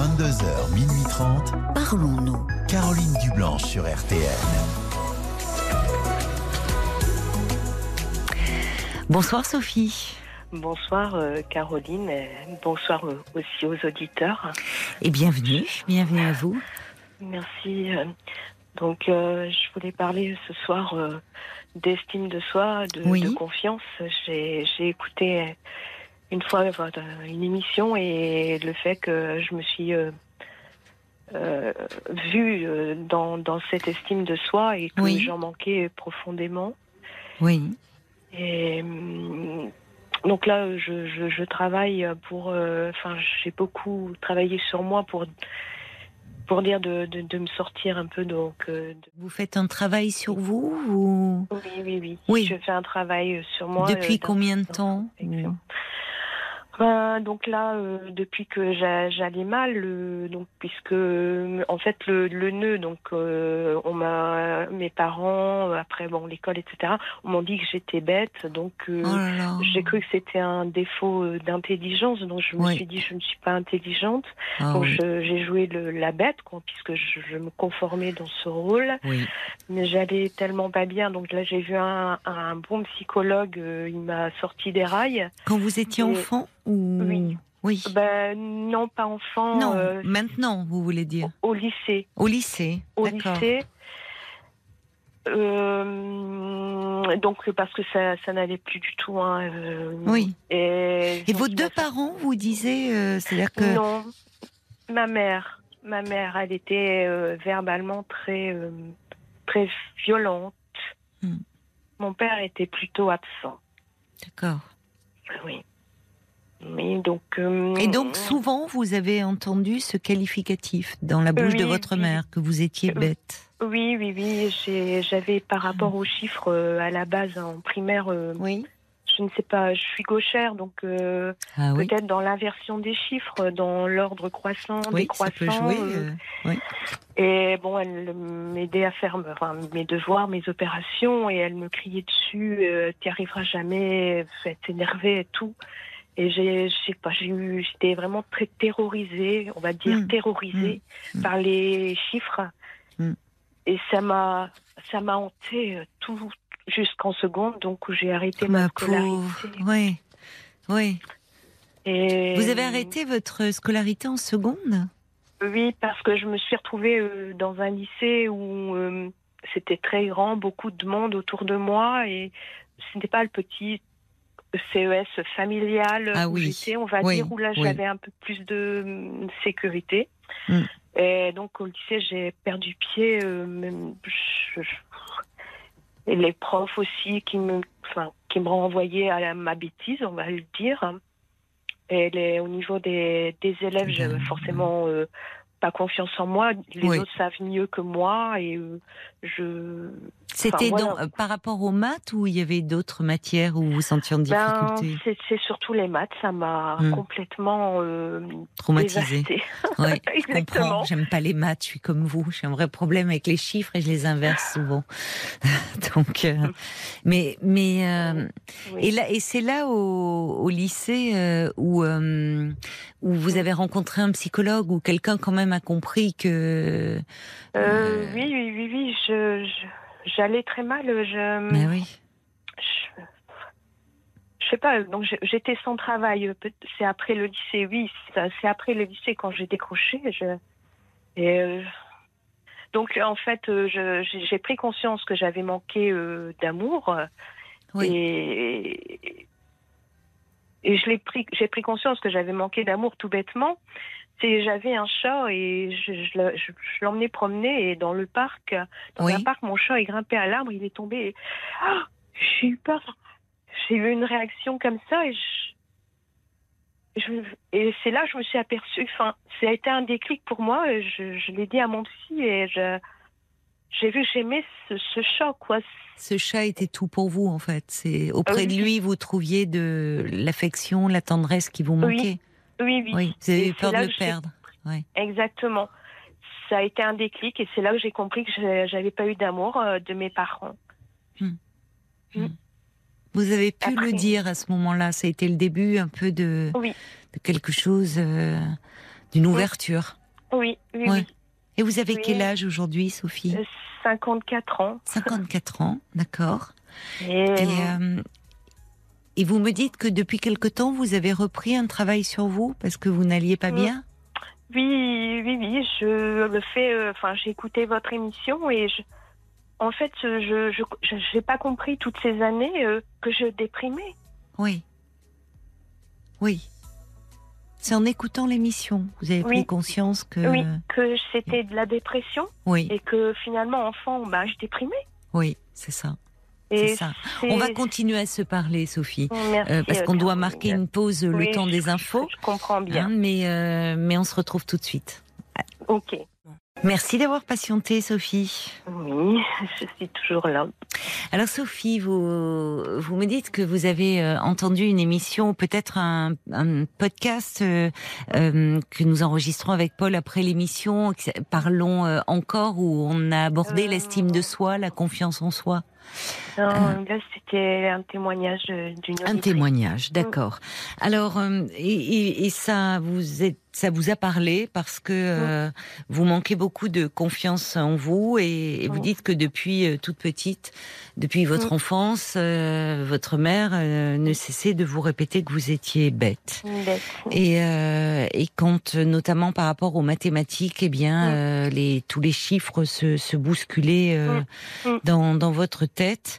22h, minuit 30. Parlons-nous. Caroline Dublanche sur RTN. Bonsoir Sophie. Bonsoir euh, Caroline, bonsoir euh, aussi aux auditeurs. Et bienvenue, bienvenue à vous. Merci. euh, Donc euh, je voulais parler ce soir euh, d'estime de soi, de, Oui. de confiance. J'ai j'ai écouté une fois votre- une émission et le fait que je me suis euh, euh, vue euh, dans, dans cette estime de soi et que Oui. j'en manquais profondément. Oui, Et donc là, je, je, je travaille pour. euh, Enfin, j'ai beaucoup travaillé sur moi pour pour dire de, de, de me sortir un peu. Donc, euh, de- vous faites un travail sur vous ou oui, oui, oui, Oui. Je fais un travail sur moi. depuis euh, combien de temps. Ben, donc là, euh, depuis que j'a- j'allais mal, euh, donc puisque euh, en fait le, le nœud, donc euh, on m'a, mes parents, euh, après bon l'école, etc. On m'ont dit que j'étais bête, donc euh, Oh j'ai cru que c'était un défaut euh, d'intelligence, donc je me suis dit je ne suis pas intelligente, Ah donc oui. j'ai joué le, la bête, quoi, puisque je, je me conformais dans ce rôle, oui. mais j'allais tellement pas bien, donc là j'ai vu un, un bon psychologue, euh, il m'a sorti des rails. Quand vous étiez Et- enfant? Ou Oui. Oui. Ben non, pas enfant. non, euh, maintenant, vous voulez dire au lycée. Au lycée. Au lycée. Euh, donc parce que ça, ça n'allait plus du tout. Hein, euh, Oui. Et, vos deux parents, vous disiez, euh, c'est-à-dire que Non, ma mère. Ma mère, elle était euh, verbalement très, euh, très violente. Hmm. Mon père était plutôt absent. D'accord. Oui. Donc. euh, Et donc souvent, vous avez entendu ce qualificatif dans la bouche de votre oui. mère que vous étiez Oui. bête. Oui, oui, oui. J'avais par rapport aux chiffres euh, à la base en primaire, euh, Oui. je ne sais pas, je suis gauchère, donc euh, Ah peut-être dans l'inversion des chiffres, dans l'ordre croissant, décroissant. euh, euh, Et bon, elle m'aidait à faire enfin, mes devoirs, mes opérations, et elle me criait dessus, euh, t'y arriveras jamais, elle s'énervait et tout. Et j'ai, je sais pas, j'ai eu, j'étais vraiment très terrorisée, on va dire Mm. terrorisée Mm. par les chiffres. Et ça m'a, ça m'a hanté euh, tout jusqu'en seconde, donc où j'ai arrêté ma, Ma scolarité. Oui. Oui. Et Vous avez arrêté votre scolarité en seconde? Oui, parce que je me suis retrouvée euh, dans un lycée où euh, c'était très grand, beaucoup de monde autour de moi et ce n'était pas le petit CES familial Ah oui, j'étais, on va oui, dire, où là oui. j'avais un peu plus de euh, sécurité. Mm. Et donc au lycée, j'ai perdu pied. euh, même, je- je- et les profs aussi qui me, enfin, qui me renvoyaient à la- ma bêtise, on va le dire. Et les, au niveau des, des élèves, j'avais forcément euh, pas confiance en moi. Les autres savent mieux que moi et euh, je. C'était voilà. donc, euh, par rapport aux maths ou il y avait d'autres matières où vous sentiez en Ben, difficulté c'est c'est surtout les maths, ça m'a Mm. complètement euh, Traumatisée. Oui, je comprends. J'aime pas les maths, je suis comme vous. J'ai un vrai problème avec les chiffres et je les inverse souvent. Donc, euh, mais mais euh, Oui. et là et c'est là au, au lycée euh, où euh, où vous avez rencontré un psychologue ou quelqu'un quand même a compris que. Euh, oui, oui, oui, oui, je, je- j'allais très mal. Je, Mais oui. je, je sais pas. Donc j'étais sans travail. C'est après le lycée, oui. c'est- après le lycée quand j'ai décroché. Je, et euh, donc en fait, j'ai pris conscience que j'avais manqué euh, d'amour. Oui. Et, et je l'ai pris, j'ai pris conscience que j'avais manqué d'amour tout bêtement. C'est j'avais un chat et je, je le- je- je l'emmenais promener et dans le parc, dans Oui. un parc, mon chat est grimpé à l'arbre, il est tombé. Et, Ah j'ai eu peur. J'ai eu une réaction comme ça et je, je- et c'est là que je me suis aperçue. Enfin, ça a été un déclic pour moi. Je, je l'ai dit à mon psy et j'ai vu que j'aimais ce, ce chat quoi. Ce chat était tout pour vous en fait. C'est auprès Oui. de lui vous trouviez de l'affection, la tendresse qui vous manquait. Oui, oui. Oui. Vous avez Et eu peur de le perdre. Oui. Exactement. Ça a été un déclic et c'est là que j'ai compris que j'avais pas eu d'amour euh, de mes parents. Vous avez pu Après- le dire à ce moment-là. Ça a été le début un peu de, Oui. de quelque chose, euh, d'une ouverture. Oui, oui, Ouais. oui. Et vous avez Oui. quel âge aujourd'hui, Sophie? Euh, 54 ans. 54 ans, d'accord. Et, Et, euh, et vous me dites que depuis quelque temps, vous avez repris un travail sur vous parce que vous n'alliez pas Mm. bien? Oui, oui, oui, je le fais. euh, Enfin, j'ai écouté votre émission et je, en fait, je, j'ai pas compris toutes ces années euh, que je déprimais. Oui. Oui. C'est en écoutant l'émission, vous avez pris conscience que... Oui, que c'était de la dépression oui, et que finalement, enfant, bah, je déprimais. oui, c'est ça. C'est ça. On va continuer à se parler, Sophie, Merci, euh, parce qu'on doit marquer une pause le Oui, temps des infos. Je comprends bien. hein, mais, euh, mais on se retrouve tout de suite. Ok. Merci d'avoir patienté, Sophie. Oui, je suis toujours là. Alors Sophie, vous, vous me dites que vous avez euh, entendu une émission, peut-être un, un podcast euh, euh, que nous enregistrons avec Paul après l'émission, Parlons euh, encore, où on a abordé l'estime de soi, la confiance en soi? Non, Ah. Là, c'était un témoignage euh, d'une Un témoignage, d'accord. Alors, euh, et, ça vous est, ça vous a parlé parce que euh, vous manquez beaucoup de confiance en vous et, et vous Oui. dites que depuis euh, toute petite, depuis votre Mm. enfance, euh, votre mère euh, ne cessait de vous répéter que vous étiez bête. Et, euh, et quand, euh, notamment par rapport aux mathématiques, eh bien, Mm. euh, les, tous les chiffres se, se bousculaient euh, Mm. Mm. dans, dans votre tête.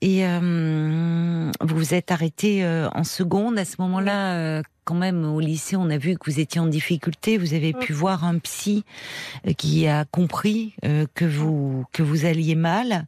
Et euh, vous vous êtes arrêté euh, en seconde. À ce moment-là, euh, quand même, au lycée, on a vu que vous étiez en difficulté. Vous avez Mm. pu voir un psy qui a compris que vous que vous alliez mal.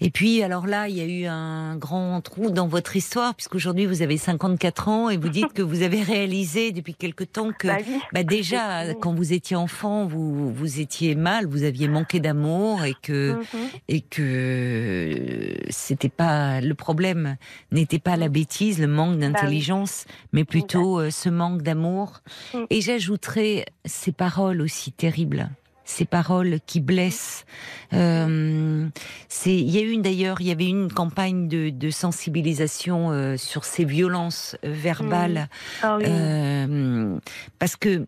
Et puis, alors là, il y a eu un grand trou dans votre histoire, puisqu'aujourd'hui vous avez 54 ans et vous dites que vous avez réalisé depuis quelque temps que, Bah oui. bah déjà, quand vous étiez enfant, vous vous étiez mal, vous aviez manqué d'amour et que Mhm. et que euh, c'était pas le problème n'était pas la bêtise, le manque d'intelligence, mais plutôt euh, ce manque d'amour. Mm. Et j'ajouterais ces paroles aussi terribles. Ces paroles qui blessent. Euh, c'est, il y a eu d'ailleurs, il y avait une campagne de, de sensibilisation euh, sur ces violences euh, verbales Ah oui. euh, parce que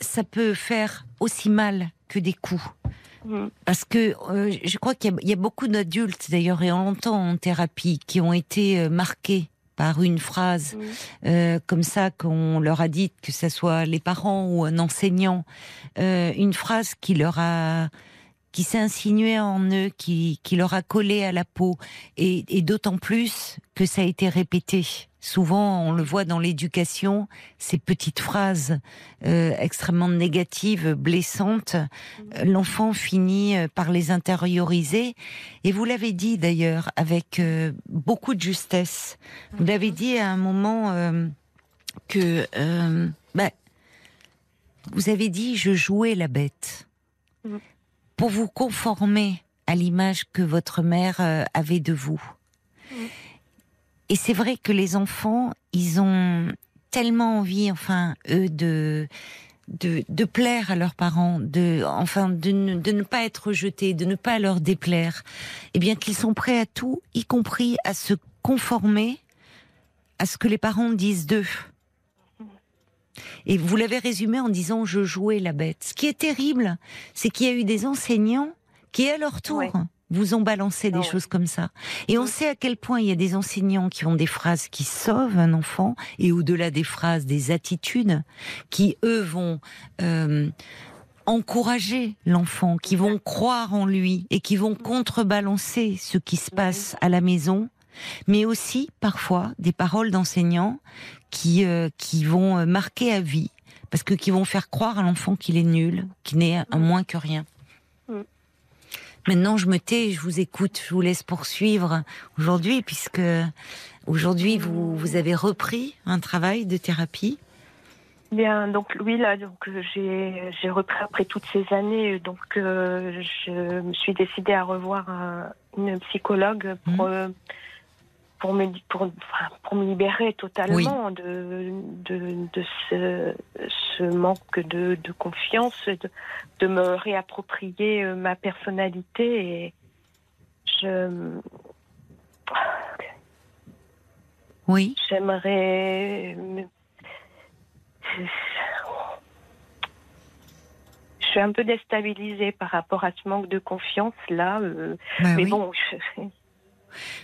ça peut faire aussi mal que des coups. Mhm. Parce que je crois qu'il y y, a beaucoup d'adultes, d'ailleurs, et on l'entend en thérapie, qui ont été marqués par une phrase euh, comme ça qu'on leur a dit, que ce soit les parents ou un enseignant, euh, une phrase qui leur a qui s'est insinuée en eux, qui, qui leur a collé à la peau, et, et d'autant plus que ça a été répété. Souvent, on le voit dans l'éducation, ces petites phrases euh, extrêmement négatives, blessantes, euh, l'enfant finit euh, par les intérioriser. Et vous l'avez dit d'ailleurs avec beaucoup de justesse. Vous l'avez dit à un moment que bah, vous avez dit je jouais la bête pour vous conformer à l'image que votre mère avait de vous. Et c'est vrai que les enfants, ils ont tellement envie, enfin, eux, de de, de plaire à leurs parents, de enfin de ne, pas être rejetés, de ne pas leur déplaire, et bien qu'ils sont prêts à tout, y compris à se conformer à ce que les parents disent d'eux. Et vous l'avez résumé en disant je jouais la bête. Ce qui est terrible, c'est qu'il y a eu des enseignants qui, à leur tour. Vous ont balancé des Ah ouais. choses comme ça. Et on Mm. sait à quel point il y a des enseignants qui ont des phrases qui sauvent un enfant, et au-delà des phrases, des attitudes, qui, eux, vont... euh, encourager l'enfant, qui vont croire en lui et qui vont contrebalancer ce qui se passe à la maison, mais aussi parfois des paroles d'enseignants qui euh, qui vont euh, marquer à vie parce que qui vont faire croire à l'enfant qu'il est nul, qu'il n'est un moins que rien. Maintenant, je me tais, je vous écoute, je vous laisse poursuivre aujourd'hui puisque aujourd'hui vous vous avez repris un travail de thérapie. Bien, donc oui, là, donc euh, j'ai j'ai repris après toutes ces années, donc euh, je me suis décidée à revoir un- une psychologue pour Mhm. euh, pour me pour pour me libérer totalement de de de ce ce manque de de confiance, de de me réapproprier euh, ma personnalité et je Oui. J'aimerais. me- suis un peu déstabilisée par rapport à ce manque de confiance là. euh, Bah mais oui. bon, je-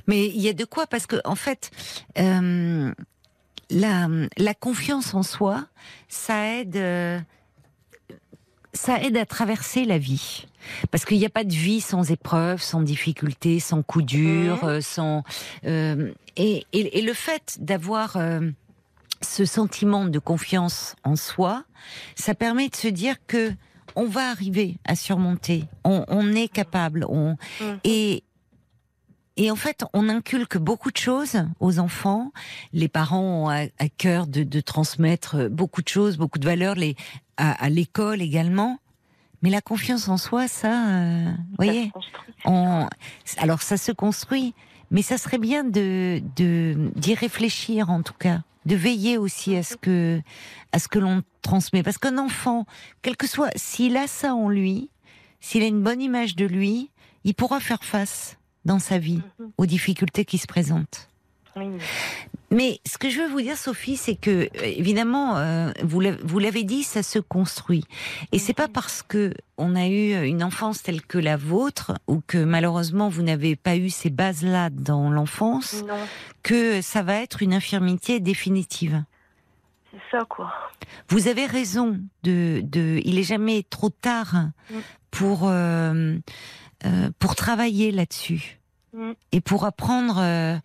Mais il y a de quoi parce que en fait, euh, la, la confiance en soi, ça aide, euh, ça aide à traverser la vie. Parce qu'il n'y a pas de vie sans épreuves, sans difficultés, sans coups durs, Mhm. euh, sans euh, et, et, et le fait d'avoir ce sentiment de confiance en soi, ça permet de se dire que on va arriver à surmonter, on, on est capable, on Mhm. et et en fait, on inculque beaucoup de choses aux enfants. Les parents ont à, à cœur de, de transmettre beaucoup de choses, beaucoup de valeurs, les, à, à l'école également. Mais la confiance en soi, ça, euh, vous voyez, on, alors ça se construit, mais ça serait bien de de- d'y réfléchir en tout cas, de veiller aussi à ce que à ce que l'on transmet, parce qu'un enfant, quel que soit, s'il a ça en lui, s'il a une bonne image de lui, il pourra faire face dans sa vie Mhm. aux difficultés qui se présentent. Oui. Mais ce que je veux vous dire, Sophie, c'est que euh, évidemment, euh, vous l'avez- dit, ça se construit. Et c'est pas parce que on a eu une enfance telle que la vôtre, ou que malheureusement vous n'avez pas eu ces bases-là dans l'enfance, que ça va être une infirmité définitive. c'est ça quoi. Vous avez raison de, de il est jamais trop tard Mm. pour euh, euh, pour travailler là-dessus Mm. et pour apprendre euh,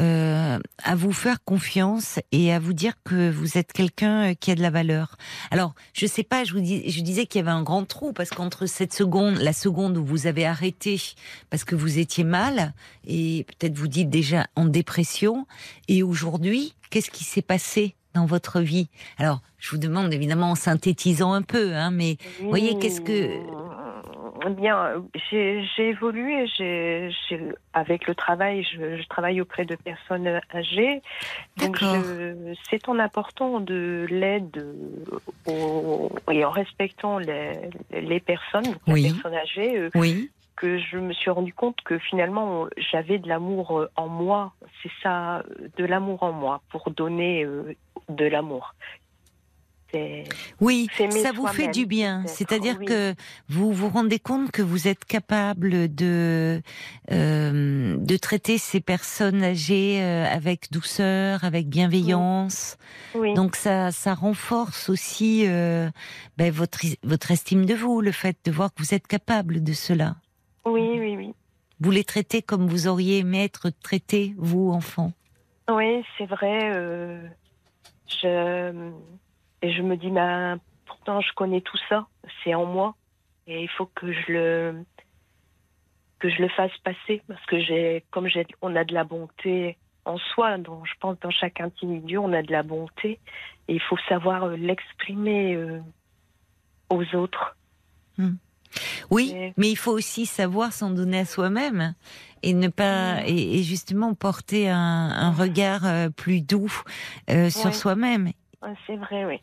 euh, à vous faire confiance et à vous dire que vous êtes quelqu'un euh, qui a de la valeur. Alors, je sais pas, je vous dis, je disais qu'il y avait un grand trou parce qu'entre cette seconde, la seconde où vous avez arrêté parce que vous étiez mal et peut-être vous dites déjà en dépression et aujourd'hui, qu'est-ce qui s'est passé dans votre vie? Alors, je vous demande évidemment en synthétisant un peu, hein, mais voyez, qu'est-ce que- Eh Bien, euh, j'ai évolué. j'ai avec le travail, je, je travaille auprès de personnes âgées. Donc, c'est en apportant de l'aide euh, et en respectant les, les personnes, donc Oui. les personnes âgées, euh, oui, que je me suis rendu compte que finalement, j'avais de l'amour en moi. C'est ça, de l'amour en moi, pour donner de l'amour. C'est oui, ça vous fait du bien. C'est-à-dire oui. que vous vous rendez compte que vous êtes capable de euh, de traiter ces personnes âgées euh, avec douceur, avec bienveillance. oui. Donc ça, ça renforce aussi euh, ben, votre votre estime de vous, le fait de voir que vous êtes capable de cela. Oui, oui, oui. Vous les traitez comme vous auriez aimé être traité, vous, enfant. Oui, c'est vrai. euh, je, et je me dis, ben, pourtant, je connais tout ça. C'est en moi. Et il faut que je le, que je le fasse passer. Parce que j'ai, comme j'ai, on a de la bonté en soi, dans, je pense, dans chaque individu, on a de la bonté. Et il faut savoir euh, l'exprimer euh, aux autres. Oui, Mais- mais il faut aussi savoir s'en donner à soi-même et ne pas Mm. et, et justement porter un, un regard euh, plus doux euh, sur Ouais. soi-même. C'est vrai, oui.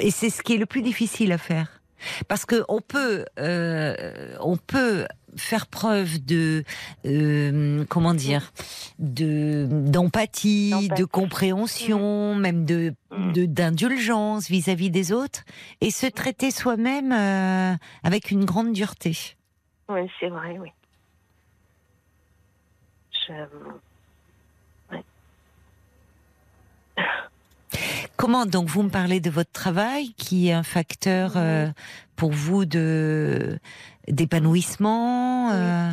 Et c'est ce qui est le plus difficile à faire, parce que on peut euh, on peut faire preuve de euh, comment dire de d'empathie, de compréhension, même de Mm. de d'indulgence vis-à-vis des autres et se traiter soi-même euh, avec une grande dureté. Oui, c'est vrai, oui. Je... Comment donc vous me parlez de votre travail qui est un facteur euh, pour vous de d'épanouissement Oui. euh,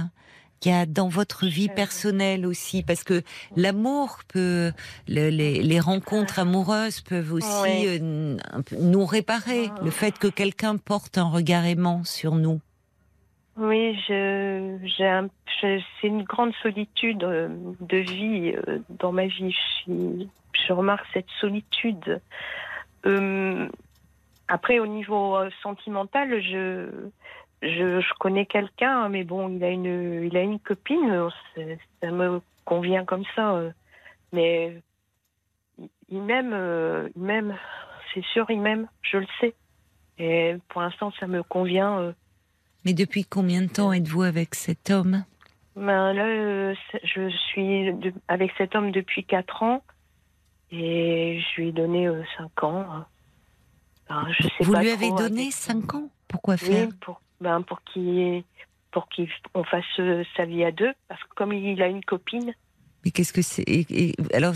qu'il y a dans votre vie personnelle aussi? Parce que l'amour peut le- les, les rencontres amoureuses peuvent aussi Oui. euh, nous réparer Ah. le fait que quelqu'un porte un regard aimant sur nous. Oui, je, j'ai un, je- c'est une grande solitude euh, de vie dans ma vie. Je, suis- je remarque cette solitude. Euh, après, au niveau euh, sentimental, je, je, je connais quelqu'un, mais bon, il a une, il a une copine. euh, Ça me convient comme ça. mais il- m'aime, il m'aime. C'est sûr, il m'aime. Je le sais. Et pour l'instant, ça me convient. Mais depuis combien de temps êtes-vous avec cet homme? Ben là, je suis avec cet homme depuis 4 ans et je lui ai donné 5 ans. Ben, je sais Vous pas lui avez trop, donné avec- cinq ans? Pourquoi faire? Oui, pour, ben, pour qu'il pour qu'on fasse euh, sa vie à deux, parce que comme il a une copine. Mais qu'est-ce que c'est? Alors,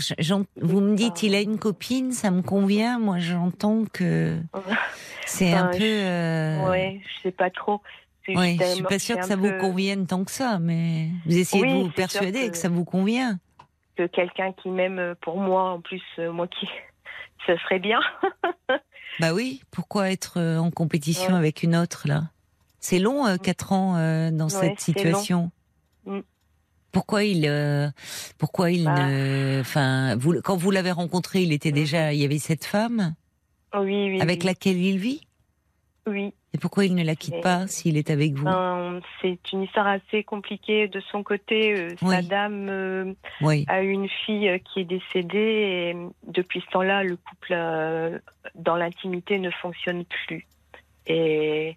vous me dites, il a une copine, ça me convient. Moi, j'entends que c'est un peu. je- euh, Ouais, je sais pas trop. Oui, je suis pas sûre que ça vous convienne tant que ça, mais vous essayez Oui, de vous persuader que... que- ça vous convient. Que quelqu'un qui m'aime euh, pour moi, en plus, euh, moi qui. Ça serait bien. Bah oui, pourquoi être euh, en compétition Ouais. avec une autre là? C'est long, euh, quatre ans euh, dans Ouais, cette long. situation. Mm. Pourquoi il, euh, pourquoi il Bah. ne, enfin, vous, quand vous l'avez rencontré, il était Mm. déjà, il y avait cette femme Oui, oui. avec oui. laquelle il vit? Oui. Et pourquoi il ne la quitte pas s'il est avec vous Ben, c'est une histoire assez compliquée de son côté. Euh, Sa dame euh, Oui. a une fille euh, qui est décédée et depuis ce temps-là, le couple euh, dans l'intimité ne fonctionne plus. Et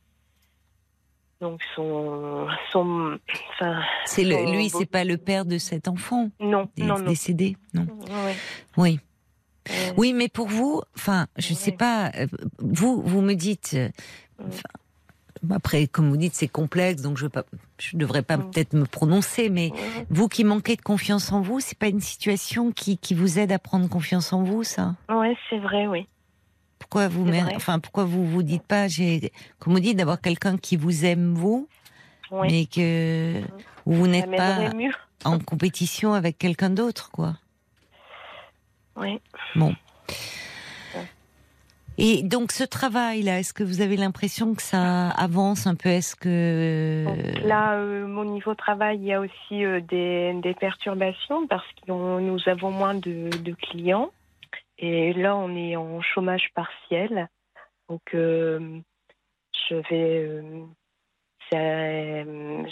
donc son, son, enfin, C'est le, lui, beau- c'est pas le père de cet enfant non, dé- non, non. décédé, non. Oui. Oui, mais pour vous, enfin, je sais Ouais. pas, euh, vous, vous me dites, après, comme vous dites, c'est complexe, donc je ne devrais pas peut-être me prononcer, mais vous qui manquez de confiance en vous, c'est pas une situation qui, qui vous aide à prendre confiance en vous, ça? Ouais, c'est vrai, oui. Pourquoi vous, vrai. enfin, pourquoi vous vous dites pas, j'ai, comme vous dites, d'avoir quelqu'un qui vous aime vous, mais que vous n'êtes pas mieux. en compétition avec quelqu'un d'autre, quoi? Ouais. Et donc ce travail-là, est-ce que vous avez l'impression que ça avance un peu? Est-ce que Donc là, euh, mon niveau travail, il y a aussi euh, des, des perturbations parce que nous avons moins de, de clients. Et là, on est en chômage partiel. Donc, euh, je vais. Euh, c'est euh,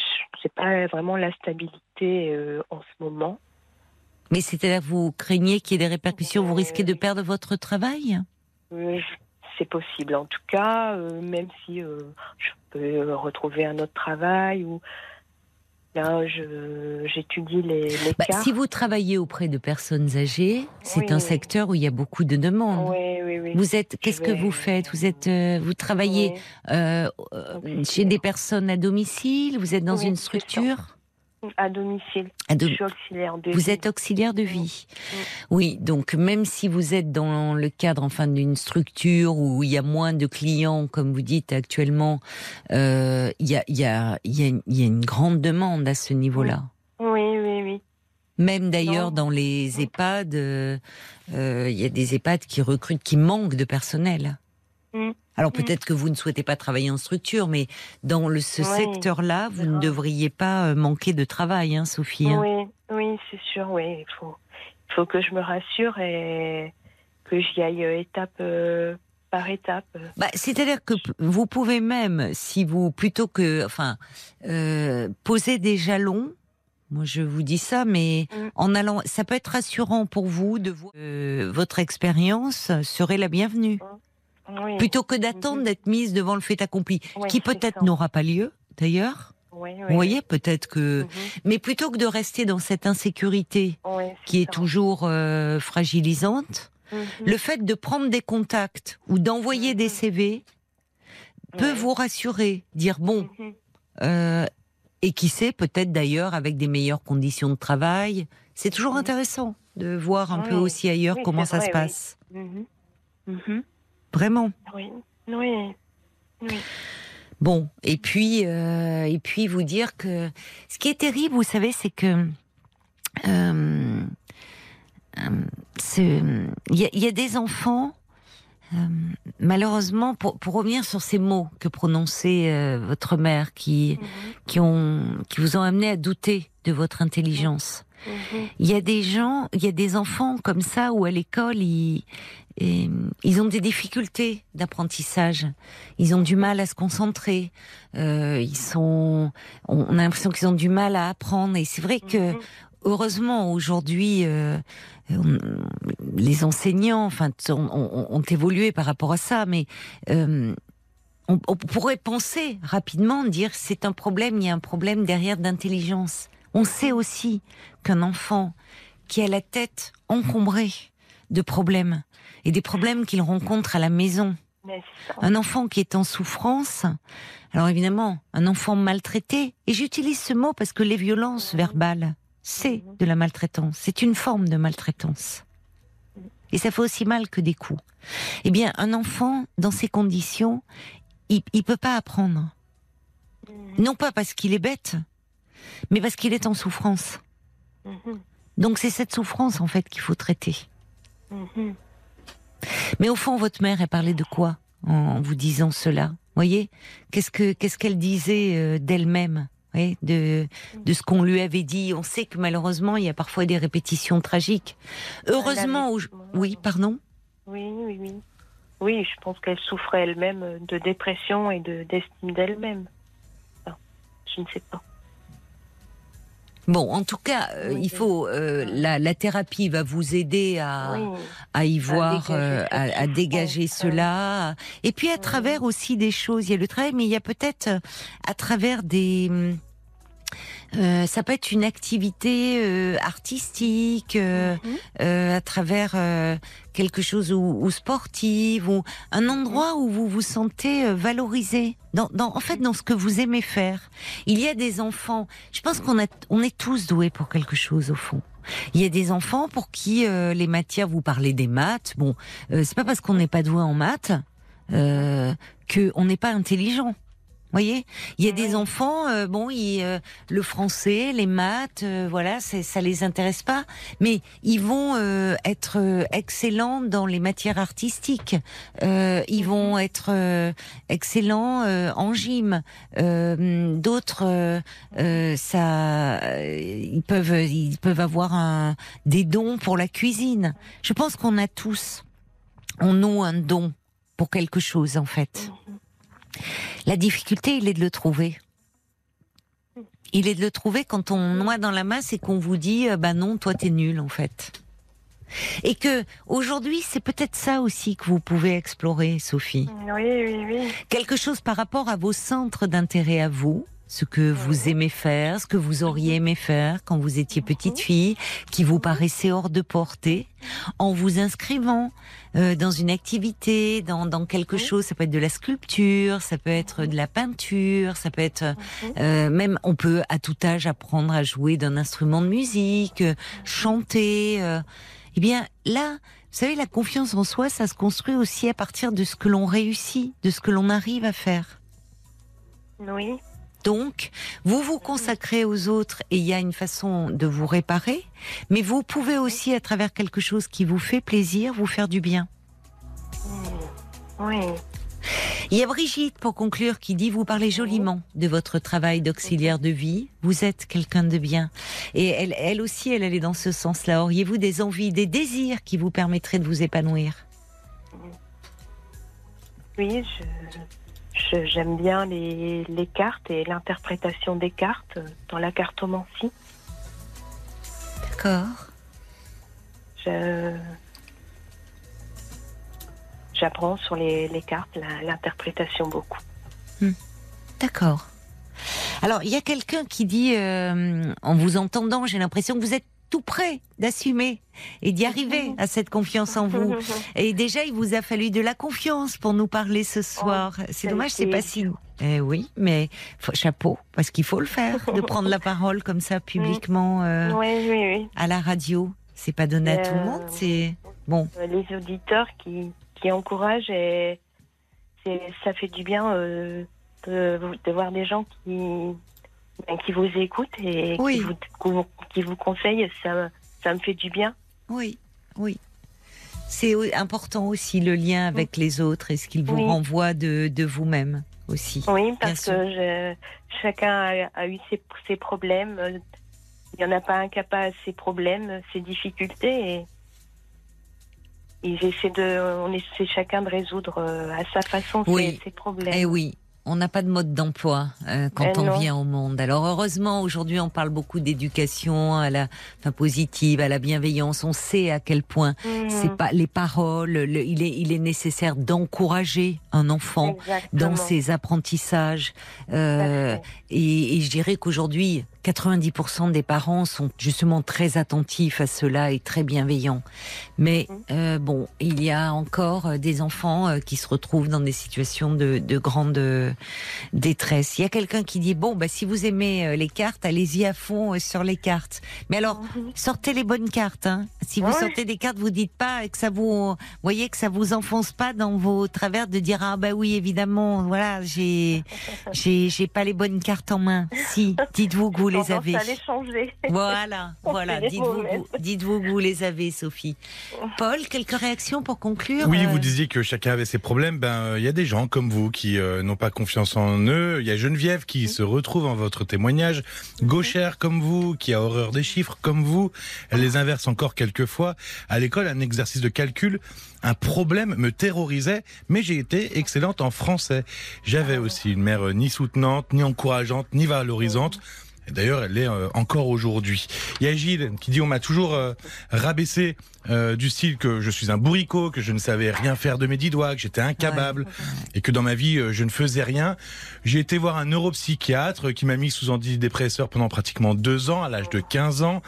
pas vraiment la stabilité euh, en ce moment. Mais c'est-à-dire que vous craignez qu'il y ait des répercussions, vous risquez de perdre votre travail? Euh, C'est possible en tout cas, euh, même si euh, je peux euh, retrouver un autre travail ou là j'étudie les, les Bah, cas. Si vous travaillez auprès de personnes âgées, c'est Oui, un secteur où il y a beaucoup de demandes. Oui, oui, oui. Vous êtes, qu'est-ce que vous faites? Vous êtes, euh, vous travaillez euh, euh, chez des personnes à domicile? Vous êtes dans une structure? À domicile. À dom- Je suis auxiliaire de Vous vie. êtes auxiliaire de vie. Mm. Oui, donc même si vous êtes dans le cadre enfin d'une structure où il y a moins de clients, comme vous dites actuellement, euh, il y, a, il y, a, il y, a, une- il y a une grande demande à ce niveau-là. Oui, oui, oui. Même d'ailleurs dans les EHPAD, euh, euh, il y a des EHPAD qui recrutent, qui manquent de personnel. Mm. Alors Mm. peut-être que vous ne souhaitez pas travailler en structure, mais dans le, ce Oui, secteur-là, vous ne grave. devriez pas euh, manquer de travail, hein, Sophie. hein. Oui, oui, c'est sûr. Oui, il faut, il faut que je me rassure et que j'y aille euh, étape euh, par étape. Bah, c'est-à-dire que vous pouvez même, si vous plutôt que, enfin, euh, poser des jalons. Moi, je vous dis ça, mais Mm. en allant, ça peut être rassurant pour vous de voir euh, votre expérience serait la bienvenue, Oui. plutôt que d'attendre Mhm. d'être mise devant le fait accompli, Oui, qui peut-être n'aura pas lieu, d'ailleurs. Oui, oui, Vous voyez, peut-être que, Mhm. mais plutôt que de rester dans cette insécurité Oui, qui est toujours euh, fragilisante, Mhm. le fait de prendre des contacts ou d'envoyer des. CV peut vous rassurer, dire bon, euh, et qui sait, peut-être d'ailleurs avec des meilleures conditions de travail. C'est toujours intéressant de voir un peu aussi ailleurs comment ça se vrai, passe. Vraiment. Oui, oui. Oui. Bon, et puis, euh, et puis vous dire que ce qui est terrible, vous savez, c'est que euh, euh, il y, a- il y a des enfants. euh, malheureusement, pour, pour revenir sur ces mots que prononçait votre mère, qui, Mhm. qui, ont, qui vous ont amené à douter de votre intelligence. Il y a des gens, il y a des enfants comme ça où à l'école ils, ils ont des difficultés d'apprentissage. Ils ont du mal à se concentrer. Euh, ils sont, on a l'impression qu'ils ont du mal à apprendre. Et c'est vrai que heureusement aujourd'hui, euh, les enseignants, enfin, ont évolué par rapport à ça, mais euh, on, on pourrait penser rapidement dire c'est un problème, il y a un problème derrière d'intelligence. On sait aussi qu'un enfant qui a la tête encombrée de problèmes et des problèmes qu'il rencontre à la maison. Un enfant qui est en souffrance, alors évidemment, un enfant maltraité, et j'utilise ce mot parce que les violences verbales, c'est de la maltraitance, c'est une forme de maltraitance. Et ça fait aussi mal que des coups. Eh bien, un enfant, dans ces conditions, il ne peut pas apprendre. Non pas parce qu'il est bête, mais parce qu'il est en souffrance. Mhm. Donc c'est cette souffrance, en fait, qu'il faut traiter. Mhm. Mais au fond, votre mère, elle parlait de quoi en vous disant cela? Voyez Qu'est-ce que qu'est-ce qu'elle disait euh, d'elle-même? De de ce qu'on lui avait dit. On sait que malheureusement, il y a parfois des répétitions tragiques. Heureusement, avait- au- oui, pardon? Oui, oui, oui. Oui, je pense qu'elle souffrait elle-même de dépression et de d'estime d'elle-même. Enfin, je ne sais pas. Bon, en tout cas, euh, il faut euh, la, la thérapie va vous aider à Oui. à y voir, dégager euh, à, dégager ouais. cela. Et puis à travers aussi des choses, il y a le travail, mais il y a peut-être à travers des... euh, ça peut être une activité euh, artistique, euh, Mhm. euh, à travers euh, quelque chose ou, ou sportive, ou un endroit où vous vous sentez euh, valorisé. Dans, dans, en fait, dans ce que vous aimez faire. Il y a des enfants. Je pense qu'on a, on est tous doués pour quelque chose au fond. Il y a des enfants pour qui euh, les matières, vous parlez des maths. Bon, euh, c'est pas parce qu'on n'est pas doué en maths euh, que on n'est pas intelligent. Voyez, il y a des enfants, euh, bon, ils, euh, le français, les maths, euh, voilà, c'est- ça les intéresse pas, mais ils vont euh, être euh, excellents dans les matières artistiques. Euh, ils vont être euh, excellents euh, en gym. Euh, D'autres, ça, ils peuvent, ils peuvent avoir un, des dons pour la cuisine. Je pense qu'on a tous, on a un don pour quelque chose en fait. La difficulté, il est de le trouver. Il est de le trouver quand on noie dans la masse et qu'on vous dit, euh, bah non, toi t'es nul en fait. Et que aujourd'hui, c'est peut-être ça aussi que vous pouvez explorer, Sophie. Oui, oui, oui. Quelque chose par rapport à vos centres d'intérêt à vous, ce que vous aimez faire, ce que vous auriez aimé faire quand vous étiez petite fille, qui vous paraissait hors de portée, en vous inscrivant euh, dans une activité, dans, dans quelque chose. Ça peut être de la sculpture, ça peut être de la peinture, ça peut être euh, même on peut à tout âge apprendre à jouer d'un instrument de musique, euh, chanter. euh. Eh bien là, vous savez, la confiance en soi, ça se construit aussi à partir de ce que l'on réussit, de ce que l'on arrive à faire. Oui. Donc, vous vous consacrez aux autres et il y a une façon de vous réparer, mais vous pouvez aussi, à travers quelque chose qui vous fait plaisir, vous faire du bien. Oui. Il y a Brigitte, pour conclure, qui dit, vous parlez joliment de votre travail d'auxiliaire de vie, vous êtes quelqu'un de bien. Et elle, elle aussi, elle, est dans ce sens-là. Auriez-vous des envies, des désirs qui vous permettraient de vous épanouir? Oui, je- j'aime bien les, les cartes et l'interprétation des cartes dans la cartomancie. D'accord. Je, j'apprends sur les, les cartes l'interprétation beaucoup. D'accord. Alors, il y a quelqu'un qui dit, euh, en vous entendant, j'ai l'impression que vous êtes tout près d'assumer et d'y arriver à cette confiance en vous. Et déjà, il vous a fallu de la confiance pour nous parler ce soir. c'est ça a dommage, c'est pas si. Eh oui, mais faut- chapeau, parce qu'il faut le faire, de prendre la parole comme ça publiquement euh, Oui, oui, oui. à la radio. C'est pas donné à tout le Euh, monde. C'est bon. Euh, Les auditeurs qui, qui encouragent et c'est, ça fait du bien euh, de, de voir des gens qui, ben, qui vous écoutent et Oui. qui, vous, qui vous- conseillent. Ça, ça me fait du bien. Oui, oui. C'est important aussi le lien avec les autres et ce qu'ils vous Oui. renvoient de, de vous-même aussi. Oui, parce que je- chacun a, a eu ses, ses problèmes. Il n'y en a pas un qui n'a pas ses problèmes, ses difficultés. Et, et j'essaie de, on essaie chacun de résoudre euh, à sa façon ses- Oui. ses, problèmes. Eh oui, on n'a pas de mode d'emploi euh, quand Eh on non. vient au monde. Alors heureusement, aujourd'hui, on parle beaucoup d'éducation à la enfin, positive, à la bienveillance. On sait à quel point Mhm. c'est pas les paroles. le- il est il est nécessaire d'encourager un enfant dans ses apprentissages. Euh, et, et je dirais qu'aujourd'hui, 90% des parents sont justement très attentifs à cela et très bienveillants. Mais Mhm. euh, bon, il y a encore euh, des enfants euh, qui se retrouvent dans des situations de, de grande euh, détresse. Il y a quelqu'un qui dit bon, bah si vous aimez euh, les cartes, allez-y à fond euh, sur les cartes. Mais alors, Mhm. sortez les bonnes cartes. Hein. Si vous Ouais. sortez des cartes, vous dites pas que ça vous, voyez que ça vous enfonce pas dans vos travers de dire ah bah oui évidemment, voilà j'ai j'ai j'ai pas les bonnes cartes en main. Si, dites-vous que vous les avez. à les changer. Voilà, On voilà. Dites-vous, vous- dites-vous que vous les avez, Sophie. Paul, quelques réactions pour conclure Oui, euh, vous disiez que chacun avait ses problèmes. Ben, euh, il y a des gens comme vous qui euh, n'ont pas confiance en eux. Il y a Geneviève qui se retrouve en votre témoignage. Gauchère comme vous, qui a horreur des chiffres comme vous. Elle les inverse encore quelquefois. À l'école, un exercice de calcul, un problème me terrorisait, mais j'ai été excellente en français. J'avais aussi une mère euh, ni soutenante, ni encourageante, ni valorisante. D'ailleurs, elle l'est euh, encore aujourd'hui. Il y a Gilles qui dit on m'a toujours euh, rabaissé euh, du style que je suis un bourricot, que je ne savais rien faire de mes dix doigts, que j'étais incapable et que dans ma vie euh, je ne faisais rien. J'ai été voir un neuropsychiatre qui m'a mis sous antidépresseur pendant pratiquement deux ans, à l'âge de 15 ans,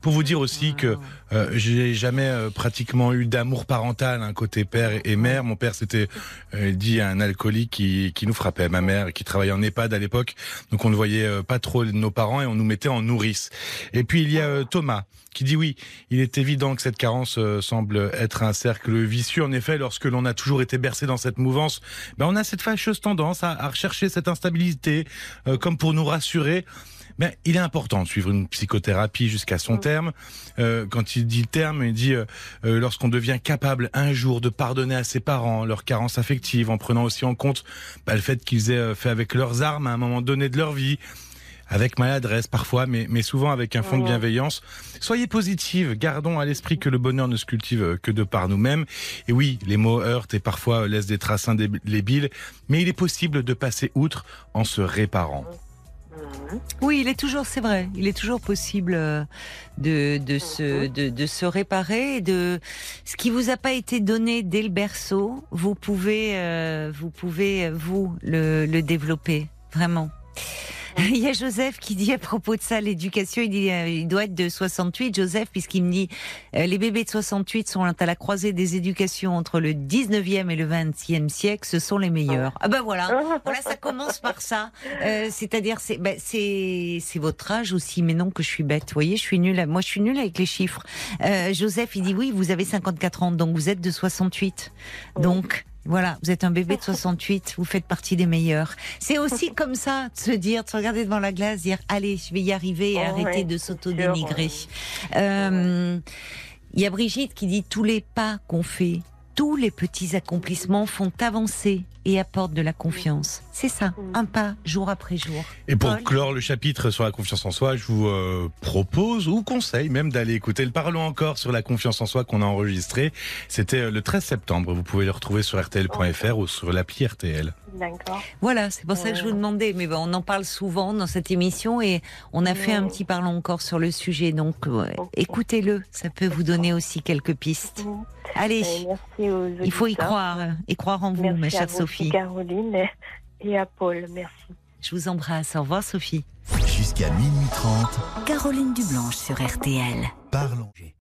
pour vous dire aussi que euh, j'ai jamais euh, pratiquement eu d'amour parental, un côté père et, mère. Mon père c'était euh, dit un alcoolique qui, qui nous frappait, ma mère qui travaillait en EHPAD à l'époque, donc on ne voyait euh, pas trop nos parents et on nous mettait en nourrice. Et puis il y a euh, Thomas qui dit oui, il est évident que cette carence euh, semble être un cercle vicieux. En effet, lorsque l'on a toujours été bercé dans cette mouvance, ben on a cette fâcheuse tendance à, à rechercher cette instabilité, euh, comme pour nous rassurer. Ben, il est important de suivre une psychothérapie jusqu'à son terme. Euh, quand il dit terme, il dit euh, euh, lorsqu'on devient capable un jour de pardonner à ses parents leur carence affective, en prenant aussi en compte ben, le fait qu'ils aient euh, fait avec leurs armes à un moment donné de leur vie, avec maladresse parfois, mais, mais souvent avec un fond de bienveillance. Soyez positive, gardons à l'esprit que le bonheur ne se cultive euh, que de par nous-mêmes. Et oui, les mots heurtent et parfois laissent des traces indélébiles, mais il est possible de passer outre en se réparant. Mhm. Oui, il est toujours, c'est vrai, il est toujours possible euh, de, de, se, de, de se réparer. et De ce qui vous a pas été donné dès le berceau, vous pouvez, euh, vous pouvez vous le, le développer vraiment. Il y a Joseph qui dit à propos de ça, l'éducation, il dit, euh, il doit être de 68, Joseph, puisqu'il me dit, euh, les bébés de 68 sont à la croisée des éducations entre le 19e et le 20e siècle, ce sont les meilleurs. Ah ben voilà, voilà, ça commence par ça. Euh, C'est-à-dire, c'est ben, votre âge aussi, mais non que je suis bête. Vous voyez, je suis nulle. Moi, je suis nulle avec les chiffres. Euh, Joseph, il dit oui, vous avez 54 ans, donc vous êtes de 68. Donc voilà, vous êtes un bébé de 68, vous faites partie des meilleurs. C'est aussi comme ça de se dire, de se regarder devant la glace, dire allez, je vais y arriver et Oh, arrêter ouais, de s'auto-dénigrer. Euh, Il y a Brigitte qui dit tous les pas qu'on fait, tous les petits accomplissements font avancer et apportent de la confiance. C'est ça, un pas jour après jour. Et pour Paul clore le chapitre sur la confiance en soi, je vous euh, propose ou conseille même d'aller écouter le Parlons encore sur la confiance en soi qu'on a enregistré. C'était euh, le 13 septembre. Vous pouvez le retrouver sur rtl.fr ou sur l'appli RTL. D'accord. Voilà, c'est pour ça que je vous demandais. Mais on en parle souvent dans cette émission et on a fait un petit parlons encore sur le sujet. Donc ouais, écoutez-le, ça peut vous donner aussi quelques pistes. Allez, il faut y croire hein, et croire en vous, Merci ma chère vous aussi, Sophie. Caroline et- et à Paul. Merci. Je vous embrasse. Au revoir, Sophie. Jusqu'à minuit 30, Caroline Dublanche sur RTL. parlons.